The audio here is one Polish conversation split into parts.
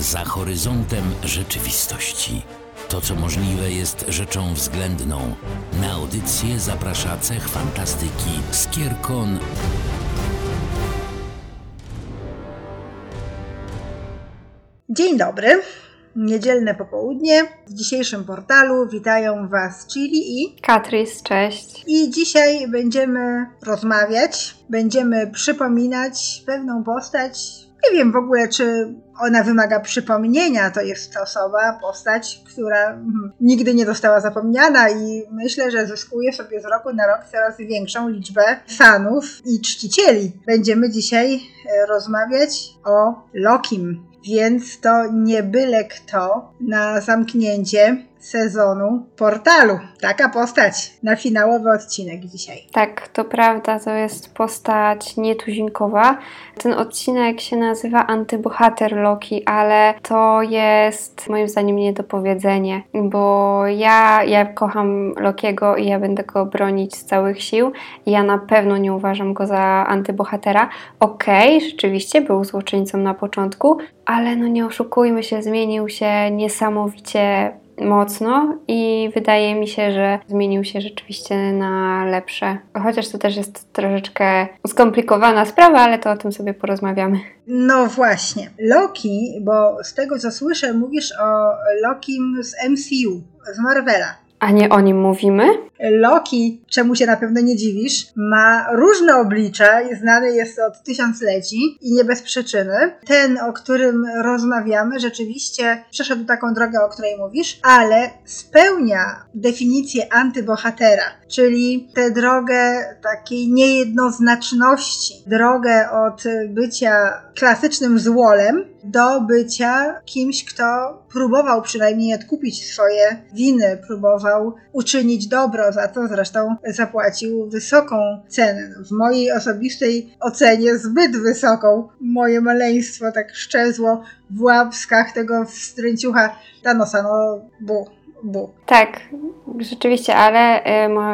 za horyzontem rzeczywistości. To, co możliwe, jest rzeczą względną. Na audycję zaprasza cech fantastyki Skierkon. Dzień dobry. Niedzielne popołudnie. W dzisiejszym portalu witają Was Chili i Katrys, cześć. I dzisiaj będziemy rozmawiać, będziemy przypominać pewną postać. Nie wiem w ogóle, czy ona wymaga przypomnienia. To jest osoba, postać, która mm, nigdy nie została zapomniana i myślę, że zyskuje sobie z roku na rok coraz większą liczbę fanów i czcicieli. Będziemy dzisiaj e, rozmawiać o Lokim. Więc to nie byle kto na zamknięcie sezonu portalu. Taka postać na finałowy odcinek dzisiaj. Tak, to prawda, to jest postać nietuzinkowa. Ten odcinek się nazywa Antybohater Loki, ale to jest moim zdaniem niedopowiedzenie, bo ja, ja kocham Lokiego i ja będę go bronić z całych sił ja na pewno nie uważam go za antybohatera. Okej, okay, rzeczywiście był złoczyńcą na początku, ale no nie oszukujmy się, zmienił się niesamowicie mocno i wydaje mi się, że zmienił się rzeczywiście na lepsze. Chociaż to też jest troszeczkę skomplikowana sprawa, ale to o tym sobie porozmawiamy. No właśnie. Loki, bo z tego co słyszę, mówisz o Lokim z MCU, z Marvela. A nie o nim mówimy? Loki, czemu się na pewno nie dziwisz, ma różne oblicza i znany jest od tysiącleci i nie bez przyczyny. Ten, o którym rozmawiamy, rzeczywiście przeszedł taką drogę, o której mówisz, ale spełnia definicję antybohatera, czyli tę drogę takiej niejednoznaczności, drogę od bycia klasycznym złolem do bycia kimś, kto próbował przynajmniej odkupić swoje winy, próbował uczynić dobro, za to zresztą zapłacił wysoką cenę. W mojej osobistej ocenie zbyt wysoką. Moje maleństwo tak szczezło w łapskach tego wstręciucha Thanosa, no bu. Tak, rzeczywiście, ale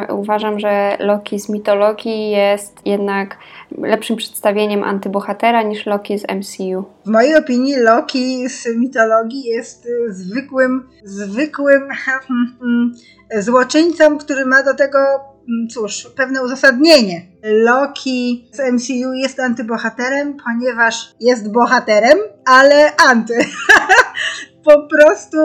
y, uważam, że Loki z mitologii jest jednak lepszym przedstawieniem antybohatera niż Loki z MCU. W mojej opinii Loki z mitologii jest y, zwykłym, zwykłym złoczyńcą, który ma do tego mm, cóż, pewne uzasadnienie. Loki z MCU jest antybohaterem, ponieważ jest bohaterem, ale anty. po prostu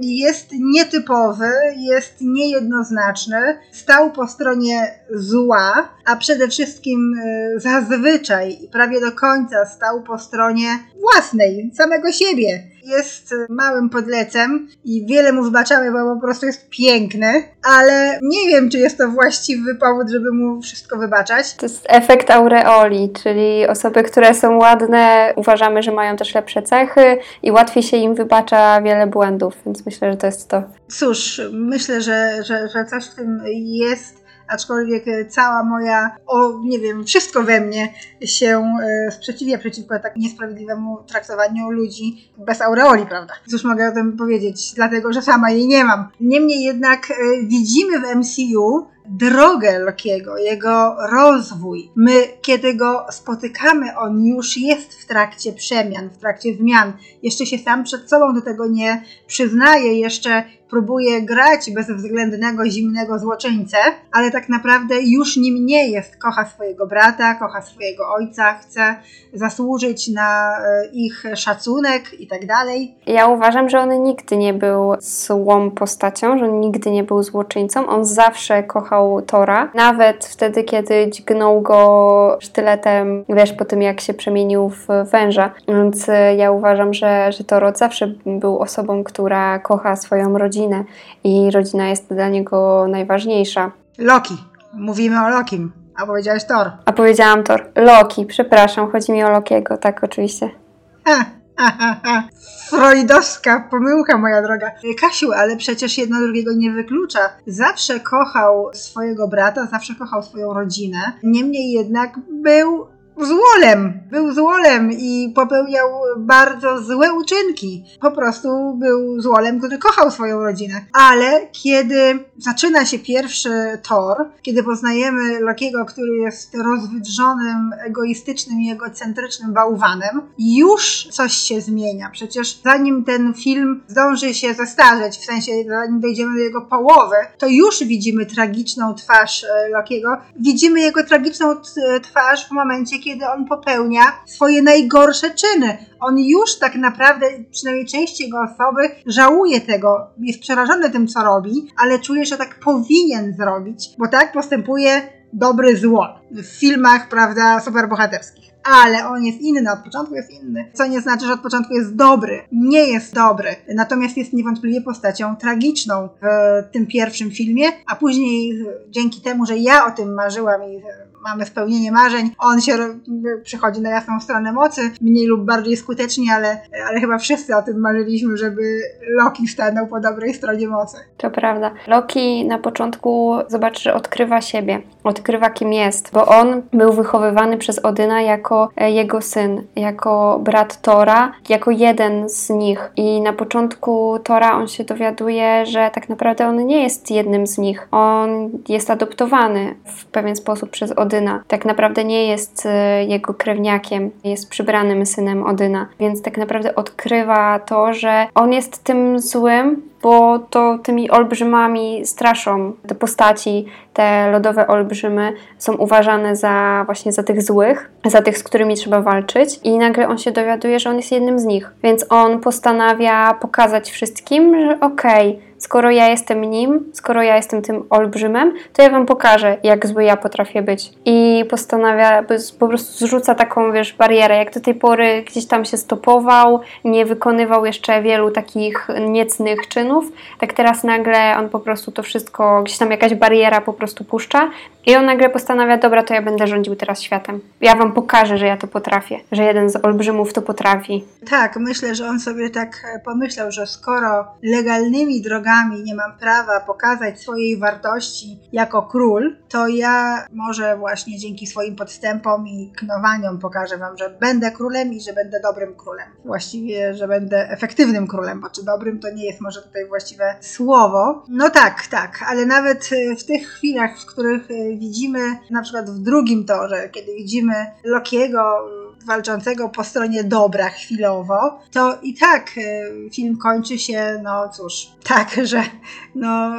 jest nietypowy, jest niejednoznaczny, stał po stronie zła, a przede wszystkim e, zazwyczaj i prawie do końca stał po stronie własnej, samego siebie. Jest małym podlecem i wiele mu wybaczamy, bo po prostu jest piękny, ale nie wiem, czy jest to właściwy powód, żeby mu wszystko wybaczać. To jest efekt aureoli, czyli osoby, które są ładne, uważamy, że mają też lepsze cechy i łatwiej się im wybacza wiele błędów, więc myślę, że to jest to. Cóż, myślę, że, że, że coś w tym jest aczkolwiek cała moja, o nie wiem, wszystko we mnie się e, sprzeciwia przeciwko tak niesprawiedliwemu traktowaniu ludzi bez aureoli, prawda? Cóż mogę o tym powiedzieć, dlatego że sama jej nie mam. Niemniej jednak e, widzimy w MCU drogę Lokiego, jego rozwój. My, kiedy go spotykamy, on już jest w trakcie przemian, w trakcie zmian. Jeszcze się sam przed sobą do tego nie przyznaje, jeszcze próbuje grać bezwzględnego, zimnego złoczyńcę, ale tak naprawdę już nim nie jest. Kocha swojego brata, kocha swojego ojca, chce zasłużyć na e, ich szacunek i tak dalej. Ja uważam, że on nigdy nie był złą postacią, że on nigdy nie był złoczyńcą. On zawsze kochał Tora, nawet wtedy, kiedy dźgnął go sztyletem, wiesz, po tym jak się przemienił w węża. Więc e, ja uważam, że, że Thor zawsze był osobą, która kocha swoją rodzinę i rodzina jest dla niego najważniejsza. Loki. Mówimy o Lokim. A powiedziałeś Thor. A powiedziałam Thor. Loki, przepraszam, chodzi mi o Lokiego, tak oczywiście. Ha, ha. Freudowska pomyłka, moja droga. Kasiu, ale przecież jedno drugiego nie wyklucza. Zawsze kochał swojego brata, zawsze kochał swoją rodzinę. Niemniej jednak był złolem. Był złolem i popełniał bardzo złe uczynki. Po prostu był złolem, który kochał swoją rodzinę. Ale kiedy zaczyna się pierwszy tor, kiedy poznajemy Lokiego, który jest rozwydrzonym, egoistycznym i egocentrycznym bałwanem, już coś się zmienia. Przecież zanim ten film zdąży się zestarzeć, w sensie zanim dojdziemy do jego połowy, to już widzimy tragiczną twarz e, Lokiego. Widzimy jego tragiczną t- twarz w momencie, kiedy on popełnia swoje najgorsze czyny. On już tak naprawdę, przynajmniej część jego osoby, żałuje tego, jest przerażony tym, co robi, ale czuje, że tak powinien zrobić, bo tak postępuje dobry zło w filmach, prawda, superbohaterskich. Ale on jest inny, od początku jest inny. Co nie znaczy, że od początku jest dobry. Nie jest dobry. Natomiast jest niewątpliwie postacią tragiczną w tym pierwszym filmie, a później dzięki temu, że ja o tym marzyłam i mamy spełnienie marzeń, on się przychodzi na jasną stronę mocy, mniej lub bardziej skutecznie, ale, ale chyba wszyscy o tym marzyliśmy, żeby Loki stanął po dobrej stronie mocy. To prawda. Loki na początku zobaczy, że odkrywa siebie, odkrywa kim jest, bo on był wychowywany przez Odyna jako e, jego syn, jako brat Tora, jako jeden z nich. I na początku Tora on się dowiaduje, że tak naprawdę on nie jest jednym z nich. On jest adoptowany w pewien sposób przez Odyna Odyna. Tak naprawdę nie jest e, jego krewniakiem, jest przybranym synem Odyna, więc tak naprawdę odkrywa to, że on jest tym złym, bo to tymi olbrzymami straszą. Te postaci, te lodowe olbrzymy są uważane za właśnie za tych złych, za tych, z którymi trzeba walczyć i nagle on się dowiaduje, że on jest jednym z nich. Więc on postanawia pokazać wszystkim, że okej, okay, skoro ja jestem nim, skoro ja jestem tym olbrzymem, to ja wam pokażę, jak zły ja potrafię być. I postanawia, po prostu zrzuca taką, wiesz, barierę. Jak do tej pory gdzieś tam się stopował, nie wykonywał jeszcze wielu takich niecnych czynów, tak teraz nagle on po prostu to wszystko, gdzieś tam jakaś bariera po prostu puszcza i on nagle postanawia, dobra, to ja będę rządził teraz światem. Ja wam pokażę, że ja to potrafię, że jeden z olbrzymów to potrafi. Tak, myślę, że on sobie tak pomyślał, że skoro legalnymi drogami nie mam prawa pokazać swojej wartości jako król, to ja może właśnie dzięki swoim podstępom i knowaniom pokażę wam, że będę królem i że będę dobrym królem. Właściwie, że będę efektywnym królem, bo czy dobrym to nie jest może tutaj właściwe słowo. No tak, tak, ale nawet w tych chwilach, w których widzimy na przykład w drugim torze, kiedy widzimy Lokiego walczącego po stronie dobra chwilowo, to i tak film kończy się, no cóż, tak, że no,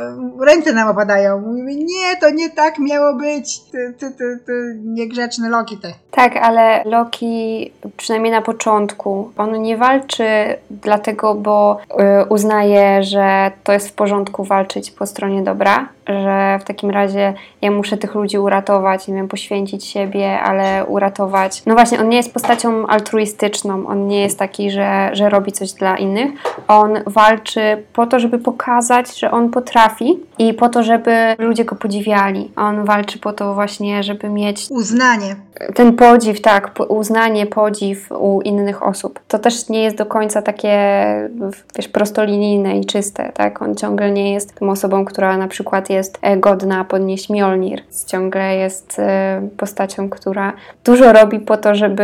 ręce nam opadają. Mówimy, nie, to nie tak miało być. Ty, ty, ty, ty niegrzeczny Loki ty. Tak, ale Loki, przynajmniej na początku, on nie walczy dlatego, bo y, uznaje, że to jest w porządku walczyć po stronie dobra, że w takim razie ja muszę tych ludzi uratować, nie wiem, poświęcić siebie, ale uratować. No właśnie, on nie jest postacią altruistyczną, on nie jest taki, że, że robi coś dla innych. On walczy po to, żeby pokazać, że on potrafi i po to, żeby ludzie go podziwiali. On walczy po to właśnie, żeby mieć uznanie. Ten podziw, tak, uznanie, podziw u innych osób. To też nie jest do końca takie, wiesz, prostolinijne i czyste, tak? On ciągle nie jest tą osobą, która na przykład jest e, godna podnieść Mjolnir. Ciągle jest e, postacią, która dużo robi po to, żeby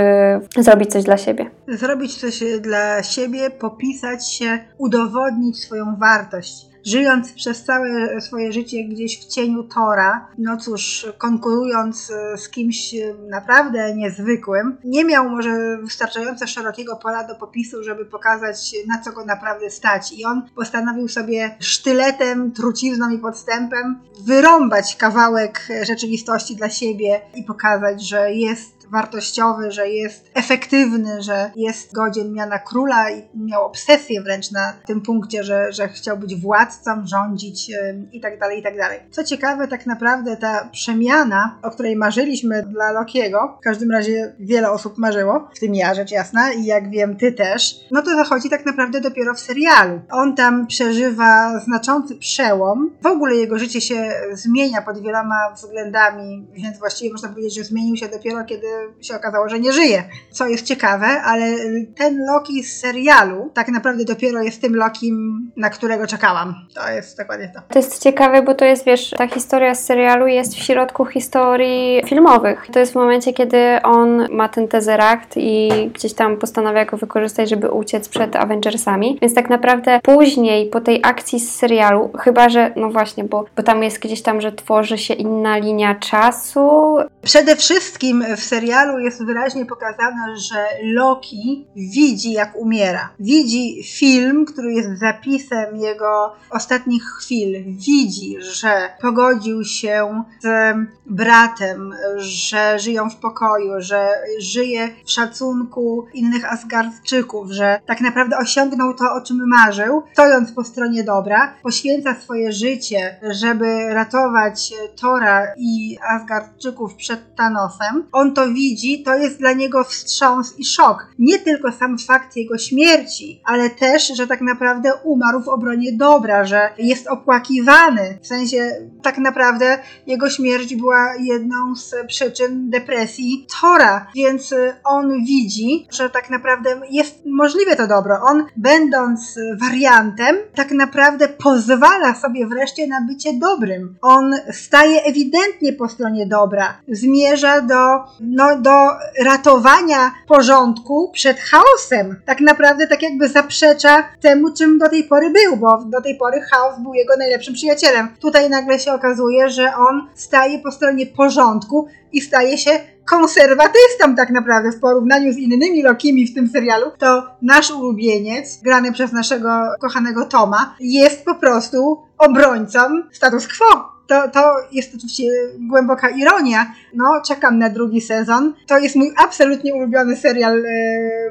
zrobić coś dla siebie. Zrobić coś dla siebie, popisać się, udowodnić swoją wartość żyjąc przez całe swoje życie gdzieś w cieniu Tora, no cóż, konkurując e, z kimś naprawdę niezwykłym, nie miał może wystarczająco szerokiego pola do popisu, żeby pokazać, na co go naprawdę stać. I on postanowił sobie sztyletem, trucizną i podstępem wyrąbać kawałek rzeczywistości dla siebie i pokazać, że jest wartościowy, że jest efektywny, że jest godzien miana króla i miał obsesję wręcz na tym punkcie, że, że chciał być władcą, rządzić i tak dalej, i tak dalej. Co ciekawe, tak naprawdę ta przemiana, o której marzyliśmy dla Lokiego, w każdym razie wiele osób marzyło, w tym ja rzecz jasna i jak wiem ty też, no to zachodzi tak naprawdę dopiero w serialu. On tam przeżywa znaczący przełom, w ogóle jego życie się zmienia pod wieloma względami, więc właściwie można powiedzieć, że zmienił się dopiero kiedy się okazało, że nie żyje. Co jest ciekawe, ale ten Loki z serialu tak naprawdę dopiero jest tym Lokim, na którego czekałam. To jest dokładnie to. To jest ciekawe, bo to jest, wiesz, ta historia z serialu jest w środku historii filmowych. To jest w momencie, kiedy on ma ten Tesseract i gdzieś tam postanawia go wykorzystać, żeby uciec przed Avengersami. Więc tak naprawdę później, po tej akcji z serialu, chyba że, no właśnie, bo, bo tam jest gdzieś tam, że tworzy się inna linia czasu. Przede wszystkim w serialu jest wyraźnie pokazane, że Loki widzi, jak umiera. Widzi film, który jest zapisem jego ostatnich chwil. Widzi, że pogodził się z bratem, że żyją w pokoju, że żyje w szacunku innych Asgardczyków, że tak naprawdę osiągnął to, o czym marzył, stojąc po stronie dobra, poświęca swoje życie, żeby ratować Tora i Asgardczyków przed Thanosem. On to widzi, to jest dla niego wstrząs i szok. Nie tylko sam fakt jego śmierci, ale też, że tak naprawdę umarł w obronie dobra, że jest opłakiwany. W sensie, tak naprawdę jego śmierć była jedną z przyczyn depresji Tora, więc on widzi, że tak naprawdę jest możliwe to dobro. On, będąc wariantem, tak naprawdę pozwala sobie wreszcie na bycie dobrym. On staje ewidentnie po stronie dobra. Zmierza do, no, do ratowania porządku przed chaosem. Tak naprawdę tak jakby zaprzecza temu, czym do tej pory był, bo do tej pory chaos był jego najlepszym przyjacielem. Tutaj nagle się okazuje, że on staje po stronie porządku i staje się konserwatystą tak naprawdę w porównaniu z innymi Lokimi w tym serialu, to nasz ulubieniec, grany przez naszego kochanego Toma, jest po prostu obrońcą status quo. To, to jest oczywiście głęboka ironia. No, czekam na drugi sezon. To jest mój absolutnie ulubiony serial e,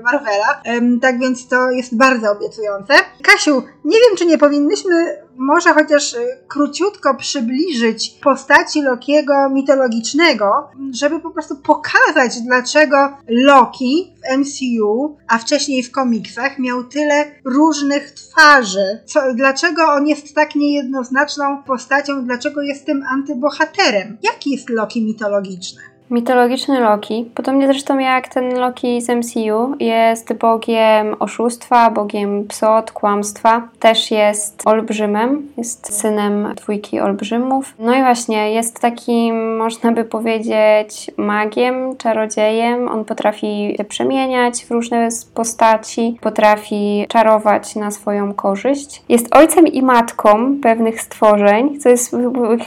Marvela. Tak więc to jest bardzo obiecujące. Kasiu, nie wiem, czy nie powinnyśmy może chociaż króciutko przybliżyć postaci Lokiego mitologicznego, żeby po prostu pokazać, dlaczego Loki w MCU, a wcześniej w komiksach, miał tyle różnych twarzy. Co, dlaczego on jest tak niejednoznaczną postacią, dlaczego jest tym antybohaterem? Jaki jest Loki mitologiczny? Mitologiczny Loki, podobnie zresztą jak ten Loki z MCU, jest bogiem oszustwa, bogiem psot, kłamstwa. Też jest olbrzymem, jest synem dwójki olbrzymów. No i właśnie, jest takim, można by powiedzieć, magiem, czarodziejem. On potrafi się przemieniać w różne postaci, potrafi czarować na swoją korzyść. Jest ojcem i matką pewnych stworzeń, co jest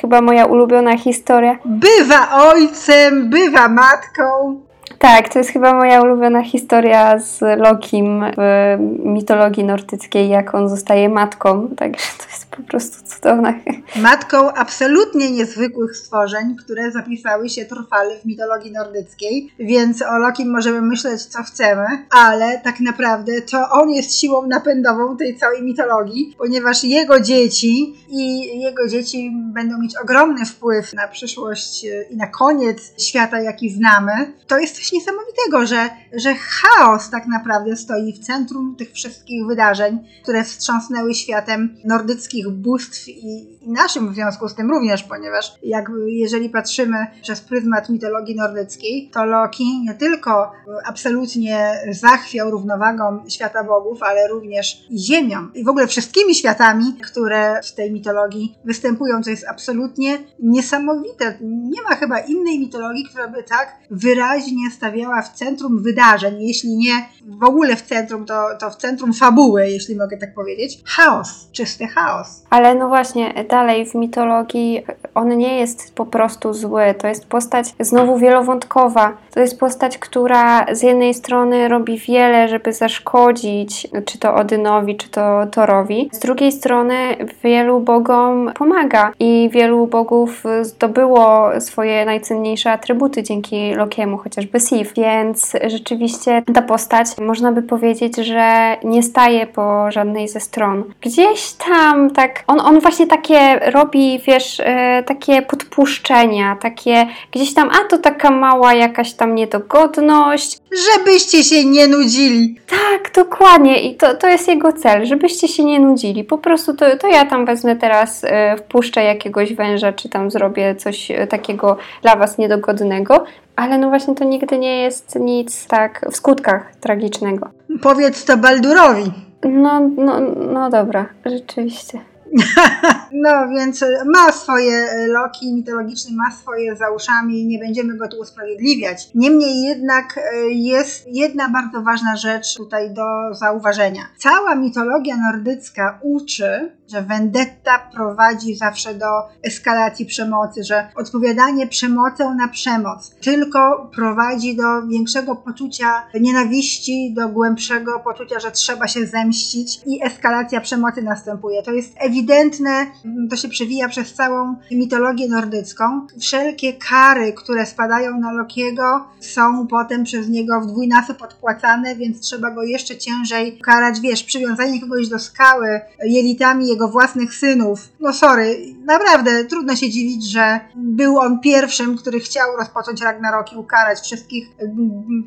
chyba moja ulubiona historia. Bywa ojcem, bywa matką. Tak, to jest chyba moja ulubiona historia z Lokim w mitologii nordyckiej, jak on zostaje matką. Także to jest po prostu cudowna. Matką absolutnie niezwykłych stworzeń, które zapisały się trwale w mitologii nordyckiej, więc o Lokim możemy myśleć co chcemy, ale tak naprawdę to on jest siłą napędową tej całej mitologii, ponieważ jego dzieci i jego dzieci będą mieć ogromny wpływ na przyszłość i na koniec świata, jaki znamy. To jest coś niesamowitego, że, że chaos tak naprawdę stoi w centrum tych wszystkich wydarzeń, które wstrząsnęły światem nordyckich bóstw i, i naszym w związku z tym również, ponieważ jak, jeżeli patrzymy przez pryzmat mitologii nordyckiej, to Loki nie tylko absolutnie zachwiał równowagą świata bogów, ale również ziemią i w ogóle wszystkimi światami, które w tej mitologii występują, co jest absolutnie niesamowite. Nie ma chyba innej mitologii, która by tak wyraźnie stawiała w centrum wydarzeń, jeśli nie w ogóle w centrum, to, to w centrum fabuły, jeśli mogę tak powiedzieć, chaos, czysty chaos. Ale no właśnie, dalej w mitologii on nie jest po prostu zły. To jest postać znowu wielowątkowa. To jest postać, która z jednej strony robi wiele, żeby zaszkodzić, czy to Odynowi, czy to Thorowi. Z drugiej strony wielu bogom pomaga i wielu bogów zdobyło swoje najcenniejsze atrybuty dzięki Lokiemu, chociażby Sif. Więc rzeczywiście ta postać, można by powiedzieć, że nie staje po żadnej ze stron. Gdzieś tam tak, on, on właśnie takie robi, wiesz, e, takie podpuszczenia, takie gdzieś tam, a to taka mała jakaś tam niedogodność. Żebyście się nie nudzili. Tak, dokładnie. I to, to jest jego cel, żebyście się nie nudzili. Po prostu to, to ja tam wezmę teraz, e, wpuszczę jakiegoś węża, czy tam zrobię coś e, takiego dla was niedogodnego. Ale no właśnie to nigdy nie jest nic tak w skutkach tragicznego. Powiedz to Baldurowi. No, no, no dobra, rzeczywiście. No więc ma swoje loki mitologiczne, ma swoje za uszami, nie będziemy go tu usprawiedliwiać. Niemniej jednak e, jest jedna bardzo ważna rzecz tutaj do zauważenia. Cała mitologia nordycka uczy, że vendetta prowadzi zawsze do eskalacji przemocy, że odpowiadanie przemocą na przemoc tylko prowadzi do większego poczucia nienawiści, do głębszego poczucia, że trzeba się zemścić i eskalacja przemocy następuje. To jest ewidentne, to się przewija przez całą mitologię nordycką. Wszelkie kary, które spadają na Lokiego, są potem przez niego w dwójnasób odpłacane, więc trzeba go jeszcze ciężej karać. Wiesz, przywiązanie kogoś do skały jelitami jego własnych synów. No sorry, naprawdę trudno się dziwić, że był on pierwszym, który chciał rozpocząć Ragnarok i ukarać wszystkich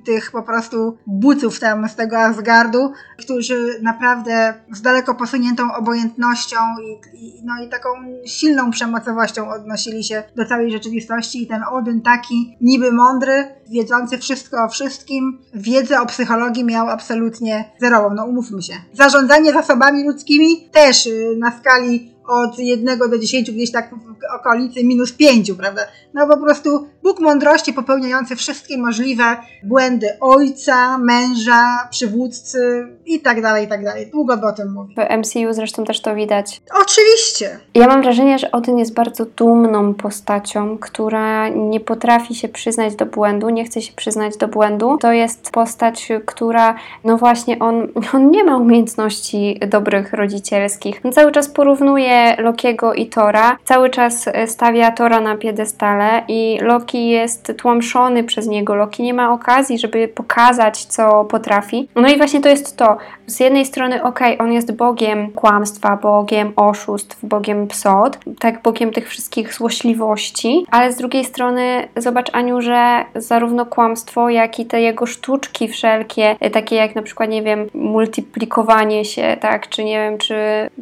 tych po prostu buców tam z tego Asgardu, którzy naprawdę z daleko posuniętą obojętnością i, i, no i taką silną przemocowością odnosili się do całej rzeczywistości i ten Odyn taki niby mądry, wiedzący wszystko o wszystkim, wiedzę o psychologii miał absolutnie zerową, no umówmy się. Zarządzanie zasobami ludzkimi też y, na skali od 1 do 10 gdzieś tak w okolicy minus 5, prawda? No po prostu Bóg mądrości popełniający wszystkie możliwe błędy ojca, męża, przywódcy i tak dalej, i tak dalej. Długo by o tym mówię. W MCU zresztą też to widać. Oczywiście. Ja mam wrażenie, że Odyn jest bardzo dumną postacią, która nie potrafi się przyznać do błędu, nie chce się przyznać do błędu. To jest postać, która, no właśnie, on, on nie ma umiejętności dobrych rodzicielskich. On cały czas porównuje Lokiego i Tora, cały czas stawia Tora na piedestale i Loki jest tłamszony przez niego. Loki nie ma okazji, żeby pokazać, co potrafi. No i właśnie to jest to. Z jednej strony, okej, okay, on jest bogiem kłamstwa, bogiem oszustw, bogiem psot, tak bogiem tych wszystkich złośliwości, ale z drugiej strony, zobacz Aniu, że zarówno kłamstwo, jak i te jego sztuczki wszelkie, takie jak na przykład, nie wiem, multiplikowanie się, tak, czy nie wiem, czy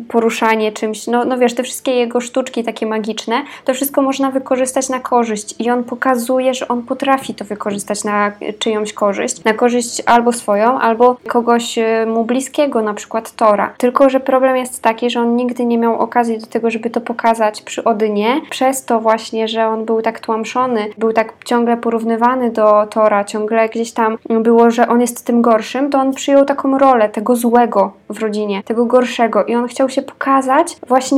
poruszanie czymś, no, no wiesz, te wszystkie jego sztuczki takie magiczne, to wszystko można wykorzystać na korzyść. I on pokazuje, że on potrafi to wykorzystać na czyjąś korzyść, na korzyść albo swoją, albo kogoś e, mu bliskiego, na przykład Tora. Tylko, że problem jest taki, że on nigdy nie miał okazji do tego, żeby to pokazać przy Odynie, przez to właśnie, że on był tak tłamszony, był tak ciągle porównywany do Tora, ciągle gdzieś tam było, że on jest tym gorszym, to on przyjął taką rolę tego złego w rodzinie, tego gorszego. I on chciał się pokazać właśnie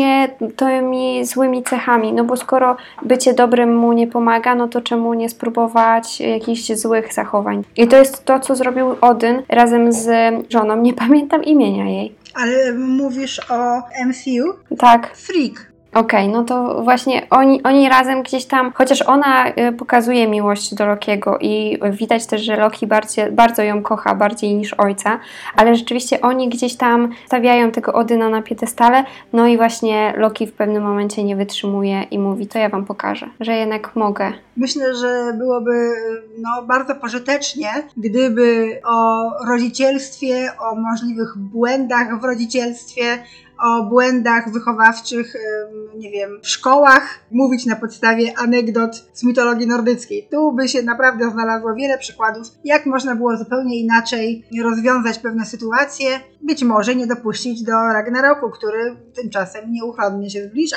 tymi złymi cechami, no bo skoro bycie dobrym mu nie pomaga, no to czemu nie spróbować jakichś złych zachowań? I to jest to, co zrobił Odyn razem z żoną, nie pamiętam imienia jej. Ale mówisz o MCU? Tak. Freak. Okej, okay, no to właśnie oni, oni razem gdzieś tam, chociaż ona y, pokazuje miłość do Lokiego i widać też, że Loki bardziej, bardzo ją kocha, bardziej niż ojca, ale rzeczywiście oni gdzieś tam stawiają tego Odyna na piedestale, no i właśnie Loki w pewnym momencie nie wytrzymuje i mówi, to ja wam pokażę, że jednak mogę. Myślę, że byłoby no, bardzo pożytecznie, gdyby o rodzicielstwie, o możliwych błędach w rodzicielstwie, o błędach wychowawczych, nie wiem, w szkołach, mówić na podstawie anegdot z mitologii nordyckiej. Tu by się naprawdę znalazło wiele przykładów, jak można było zupełnie inaczej rozwiązać pewne sytuacje, być może nie dopuścić do Ragnaroku, który tymczasem nieuchronnie się zbliża.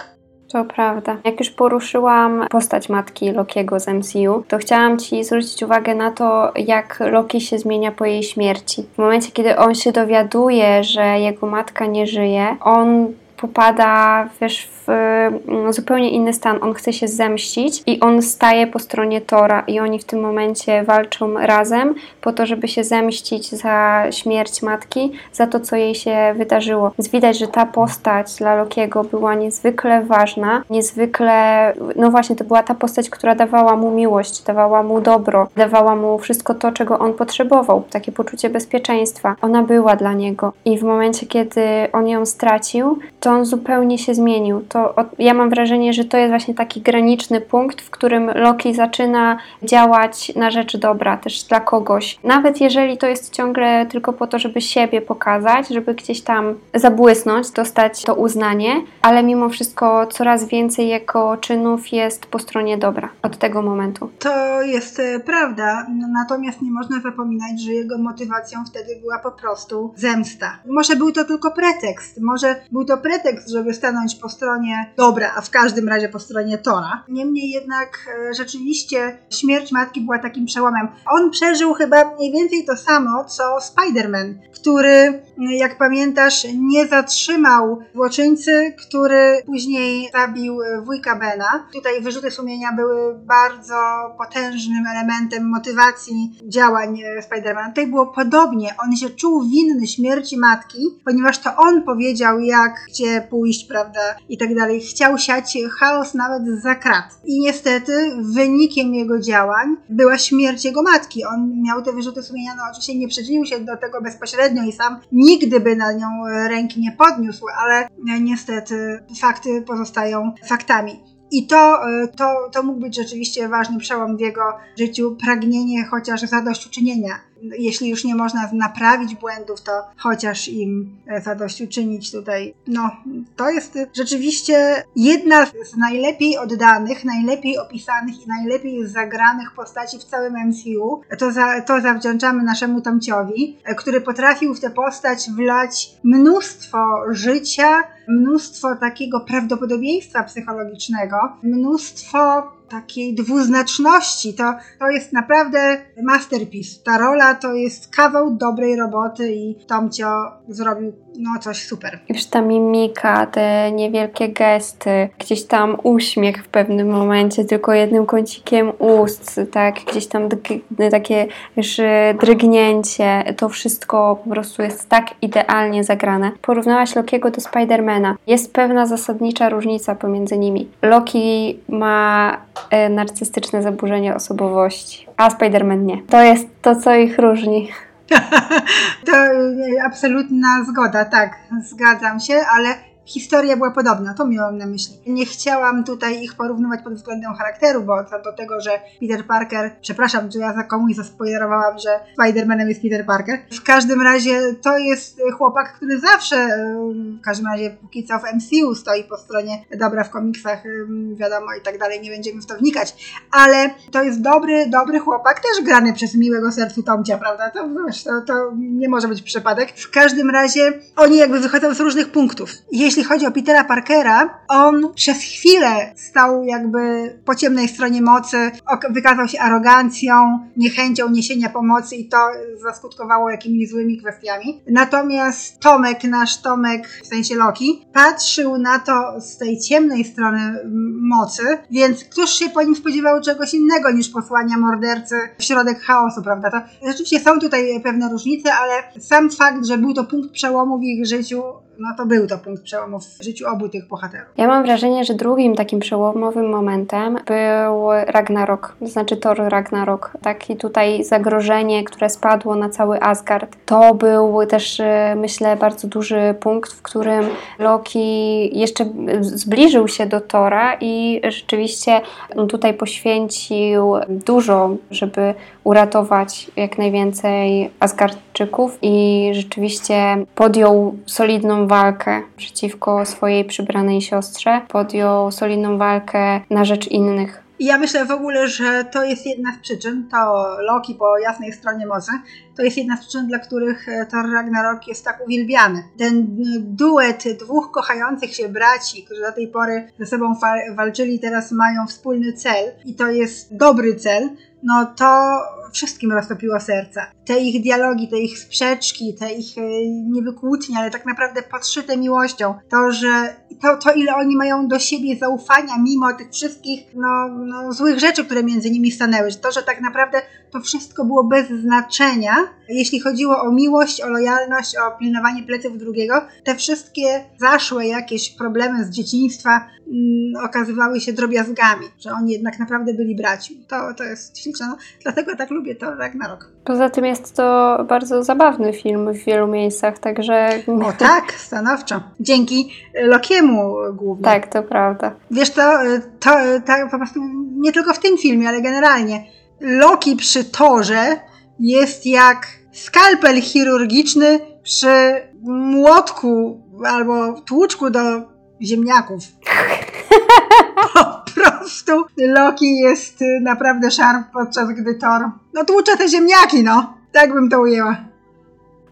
To prawda. Jak już poruszyłam postać matki Lokiego z MCU, to chciałam Ci zwrócić uwagę na to, jak Loki się zmienia po jej śmierci. W momencie, kiedy on się dowiaduje, że jego matka nie żyje, on popada, wiesz, w mm, zupełnie inny stan. On chce się zemścić i on staje po stronie Tora i oni w tym momencie walczą razem po to, żeby się zemścić za śmierć matki, za to, co jej się wydarzyło. Więc widać, że ta postać dla Lokiego była niezwykle ważna, niezwykle, no właśnie, to była ta postać, która dawała mu miłość, dawała mu dobro, dawała mu wszystko to, czego on potrzebował, takie poczucie bezpieczeństwa. Ona była dla niego i w momencie, kiedy on ją stracił, to to on zupełnie się zmienił. To, ja mam wrażenie, że to jest właśnie taki graniczny punkt, w którym Loki zaczyna działać na rzecz dobra, też dla kogoś. Nawet jeżeli to jest ciągle tylko po to, żeby siebie pokazać, żeby gdzieś tam zabłysnąć, dostać to uznanie, ale mimo wszystko coraz więcej jego czynów jest po stronie dobra od tego momentu. To jest e, prawda, natomiast nie można zapominać, że jego motywacją wtedy była po prostu zemsta. Może był to tylko pretekst, może był to pretekst, żeby stanąć po stronie dobra, a w każdym razie po stronie Tora. Niemniej jednak e, rzeczywiście śmierć matki była takim przełomem. On przeżył chyba mniej więcej to samo, co Spider-Man, który, jak pamiętasz, nie zatrzymał złoczyńcy, który później zabił wujka Bena. Tutaj wyrzuty sumienia były bardzo potężnym elementem motywacji działań Spider-Mana. Tutaj było podobnie. On się czuł winny śmierci matki, ponieważ to on powiedział, jak gdzie pójść, prawda, i tak dalej. Chciał siać chaos nawet za krat. I niestety wynikiem jego działań była śmierć jego matki. On miał te wyrzuty sumienia, no oczywiście nie przyczynił się do tego bezpośrednio i sam nigdy by na nią ręki nie podniósł, ale niestety fakty pozostają faktami. I to, e, to, to mógł być rzeczywiście ważny przełom w jego życiu, pragnienie chociaż zadośćuczynienia jeśli już nie można naprawić błędów, to chociaż im e, zadośćuczynić tutaj. No, to jest rzeczywiście jedna z najlepiej oddanych, najlepiej opisanych i najlepiej zagranych postaci w całym MCU. To, za, to zawdzięczamy naszemu Tomciowi, e, który potrafił w tę postać wlać mnóstwo życia, mnóstwo takiego prawdopodobieństwa psychologicznego, mnóstwo takiej dwuznaczności. To, to jest naprawdę masterpiece. Ta rola to jest kawał dobrej roboty i Tomcio zrobił no coś super. Już ta mimika, te niewielkie gesty, gdzieś tam uśmiech w pewnym momencie, tylko jednym kącikiem ust, tak, gdzieś tam takie już drgnięcie, to wszystko po prostu jest tak idealnie zagrane. Porównałaś Lokiego do Spidermana. Jest pewna zasadnicza różnica pomiędzy nimi. Loki ma e, narcystyczne zaburzenie osobowości, a Spiderman nie. To jest to, co ich różni. to e, absolutna zgoda, tak, zgadzam się, ale historia była podobna, to miałam na myśli. Nie chciałam tutaj ich porównywać pod względem charakteru, bo co do tego, że Peter Parker, przepraszam, czy ja za komuś zaspoilerowałam, że Spider-Manem jest Peter Parker. W każdym razie to jest chłopak, który zawsze, w każdym razie póki co w MCU stoi po stronie dobra w komiksach, wiadomo i tak dalej, nie będziemy w to wnikać, ale to jest dobry, dobry chłopak, też grany przez miłego sercu Tomcia, prawda? To, to, to nie może być przypadek. W każdym razie oni jakby wychodzą z różnych punktów. Jeśli jeśli chodzi o Petera Parkera, on przez chwilę stał jakby po ciemnej stronie mocy, wykazał się arogancją, niechęcią niesienia pomocy i to zaskutkowało jakimiś złymi kwestiami. Natomiast Tomek, nasz Tomek, w sensie Loki, patrzył na to z tej ciemnej strony mocy, więc któż się po nim spodziewał czegoś innego niż posłania mordercy w środek chaosu, prawda? To rzeczywiście są tutaj pewne różnice, ale sam fakt, że był to punkt przełomu w ich życiu, no to był to punkt przełomu w życiu obu tych bohaterów. Ja mam wrażenie, że drugim takim przełomowym momentem był Ragnarok, to znaczy Thor Ragnarok. Taki tutaj zagrożenie, które spadło na cały Asgard. To był też, e, myślę, bardzo duży punkt, w którym Loki jeszcze zbliżył się do Tora i rzeczywiście tutaj poświęcił dużo, żeby uratować jak najwięcej Asgardczyków i rzeczywiście podjął solidną walkę przeciwko swojej przybranej siostrze, podjął solidną walkę na rzecz innych. Ja myślę w ogóle, że to jest jedna z przyczyn, to Loki po jasnej stronie mocy, to jest jedna z przyczyn, dla których e, Thor Ragnarok jest tak uwielbiany. Ten duet dwóch kochających się braci, którzy do tej pory ze sobą walczyli, teraz mają wspólny cel i to jest dobry cel, no to wszystkim roztopiło serca. Te ich dialogi, te ich sprzeczki, te ich e, niby kłótnie, ale tak naprawdę podszyte miłością. To, że to, to ile oni mają do siebie zaufania mimo tych wszystkich no, no, złych rzeczy, które między nimi stanęły. To, że tak naprawdę to wszystko było bez znaczenia, Jeśli chodziło o miłość, o lojalność, o pilnowanie pleców drugiego, te wszystkie zaszłe jakieś problemy z dzieciństwa mm, okazywały się drobiazgami, że oni jednak naprawdę byli braćmi. To, to jest śliczne, no, dlatego tak lubię to rok. Poza tym jest to bardzo zabawny film w wielu miejscach, także... O tak, stanowczo. Dzięki Lokiemu głównie. Tak, to prawda. Wiesz to, to, to po prostu nie tylko w tym filmie, ale generalnie Loki przy torze jest jak skalpel chirurgiczny przy młotku albo tłuczku do ziemniaków. po prostu Loki jest naprawdę szarp, podczas gdy Thor no tłucze te ziemniaki, no. Tak bym to ujęła.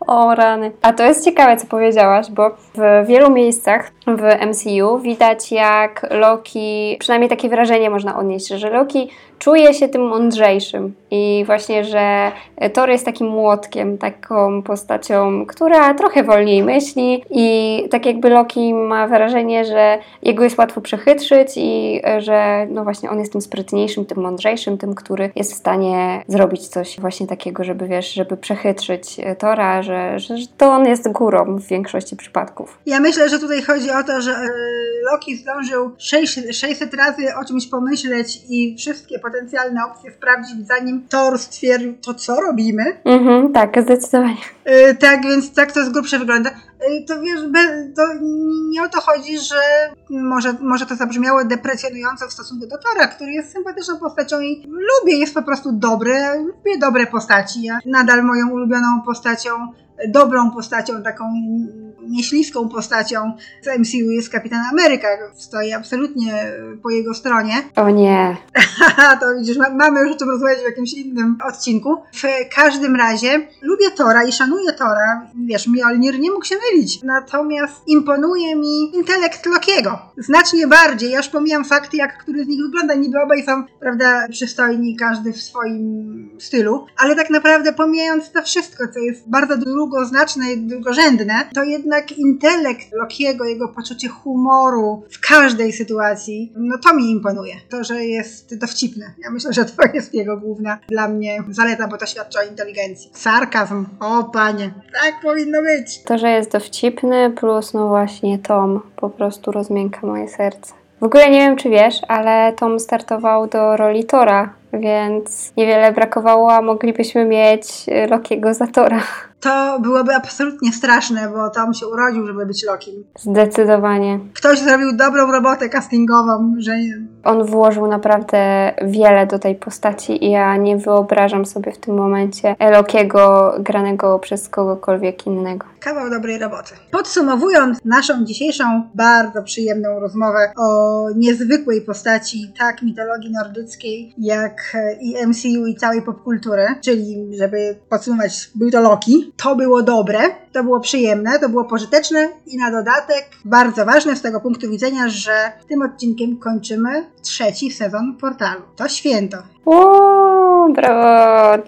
O rany. A to jest ciekawe, co powiedziałaś, bo w wielu miejscach w MCU widać, jak Loki, przynajmniej takie wrażenie można odnieść, że Loki czuje się tym mądrzejszym i właśnie, że Thor jest takim młotkiem, taką postacią, która trochę wolniej myśli i tak jakby Loki ma wrażenie, że jego jest łatwo przechytrzyć i że no właśnie on jest tym sprytniejszym, tym mądrzejszym, tym, który jest w stanie zrobić coś właśnie takiego, żeby wiesz, żeby przechytrzyć Tora, że, że, to on jest górą w większości przypadków. Ja myślę, że tutaj chodzi o to, że e, Loki zdążył 600 razy o czymś pomyśleć i wszystkie potencjalne opcje sprawdzić, zanim Thor stwierdził, to co robimy? Mhm, tak, zdecydowanie. Yy, tak, więc tak to z grubsza wygląda. Yy, to wiesz, to nie o to chodzi, że może, może to zabrzmiało deprecjonująco w stosunku do Tora, który jest sympatyczną postacią i lubię, jest po prostu dobry, lubię dobre postaci. Ja nadal moją ulubioną postacią dobrą postacią, taką nieśliską postacią z MCU jest Kapitan Ameryka. Stoi absolutnie po jego stronie. O nie. to widzisz, mamy już o tym rozmawiać w jakimś innym odcinku. W każdym razie lubię Tora i szanuję Tora. Wiesz, Mjolnir nie mógł się mylić. Natomiast imponuje mi intelekt Lokiego. Znacznie bardziej. Ja już pomijam fakty, jak który z nich wygląda. Niby obaj są, prawda, przystojni, każdy w swoim stylu. Ale tak naprawdę pomijając to wszystko, co jest bardzo długoznaczne i drugorzędne, to jednak intelekt Lokiego, jego poczucie humoru w każdej sytuacji, no to mi imponuje. To, że jest dowcipny. Ja myślę, że to jest jego główna dla mnie zaleta, bo to świadczy o inteligencji. Sarkazm, o panie, tak powinno być. To, że jest dowcipny, plus no właśnie Tom po prostu rozmięka moje serce. W ogóle nie wiem, czy wiesz, ale Tom startował do roli Tora, więc niewiele brakowało, a moglibyśmy mieć Lokiego za Tora to byłoby absolutnie straszne, bo Tom się urodził, żeby być Lokim. Zdecydowanie. Ktoś zrobił dobrą robotę castingową, że... On włożył naprawdę wiele do tej postaci i ja nie wyobrażam sobie w tym momencie Lokiego granego przez kogokolwiek innego. Kawał dobrej roboty. Podsumowując naszą dzisiejszą bardzo przyjemną rozmowę o niezwykłej postaci tak mitologii nordyckiej, jak i MCU i całej popkultury, czyli żeby podsumować, był to Loki, to było dobre, to było przyjemne, to było pożyteczne i na dodatek bardzo ważne z tego punktu widzenia, że tym odcinkiem kończymy trzeci sezon portalu. To święto. O, brawo!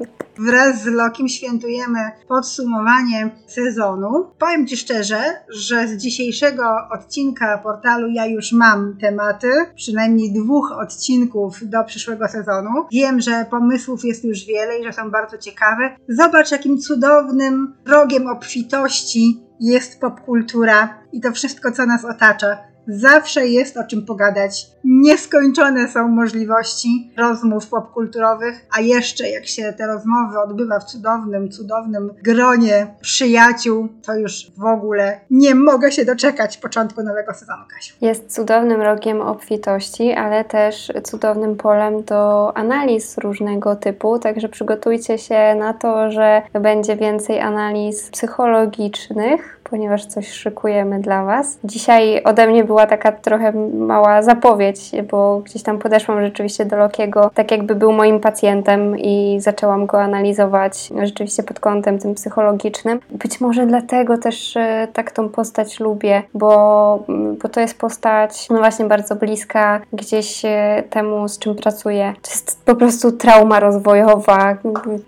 Wraz z Lokim świętujemy podsumowanie sezonu. Powiem Ci szczerze, że z dzisiejszego odcinka portalu ja już mam tematy, przynajmniej dwóch odcinków do przyszłego sezonu. Wiem, że pomysłów jest już wiele i że są bardzo ciekawe. Zobacz, jakim cudownym rogiem obfitości jest popkultura i to wszystko, co nas otacza. Zawsze jest o czym pogadać. Nieskończone są możliwości rozmów popkulturowych, a jeszcze jak się te rozmowy odbywa w cudownym, cudownym gronie przyjaciół, to już w ogóle nie mogę się doczekać początku nowego sezonu, Kasiu. Jest cudownym rogiem obfitości, ale też cudownym polem do analiz różnego typu, także przygotujcie się na to, że będzie więcej analiz psychologicznych, ponieważ coś szykujemy dla Was. Dzisiaj ode mnie była taka trochę mała zapowiedź, bo gdzieś tam podeszłam rzeczywiście do Lokiego, tak jakby był moim pacjentem i zaczęłam go analizować rzeczywiście pod kątem tym psychologicznym. Być może dlatego też e, tak tą postać lubię, bo, mm, bo to jest postać no właśnie bardzo bliska gdzieś e, temu, z czym pracuję. To jest po prostu trauma rozwojowa,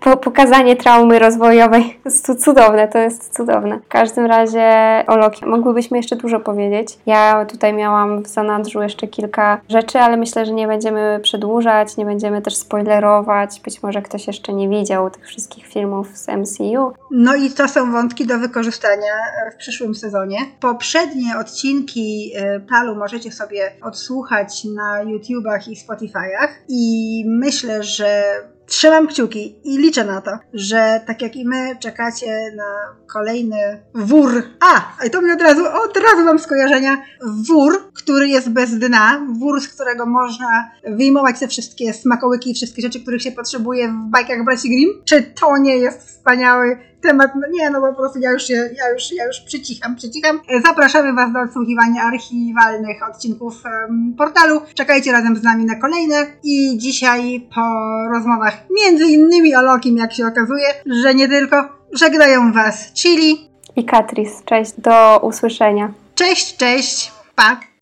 po, pokazanie traumy rozwojowej. Jest cudowne, to jest cudowne. W każdym razie razie o Loki mogłybyśmy jeszcze dużo powiedzieć. Ja tutaj miałam w zanadrzu jeszcze kilka rzeczy, ale myślę, że nie będziemy przedłużać, nie będziemy też spoilerować. Być może ktoś jeszcze nie widział tych wszystkich filmów z MCU. No i to są wątki do wykorzystania w przyszłym sezonie. Poprzednie odcinki e, Palu możecie sobie odsłuchać na YouTubach i Spotify'ach i myślę, że Trzymam kciuki i liczę na to, że tak jak i my czekacie na kolejny wór. A, to mi od razu, od razu mam skojarzenia. Wór, który jest bez dna, wór, z którego można wyjmować te wszystkie smakołyki i wszystkie rzeczy, których się potrzebuje w bajkach braci Grimm. Czy to nie jest wspaniały temat, no nie, no po prostu ja już, się, ja już, ja już przycicham, przycicham. Zapraszamy Was do odsłuchiwania archiwalnych odcinków um, portalu. Czekajcie razem z nami na kolejne i dzisiaj po rozmowach między innymi o Lokim, jak się okazuje, że nie tylko, żegnają Was Chili i Katris. Cześć, do usłyszenia. Cześć, cześć, pa!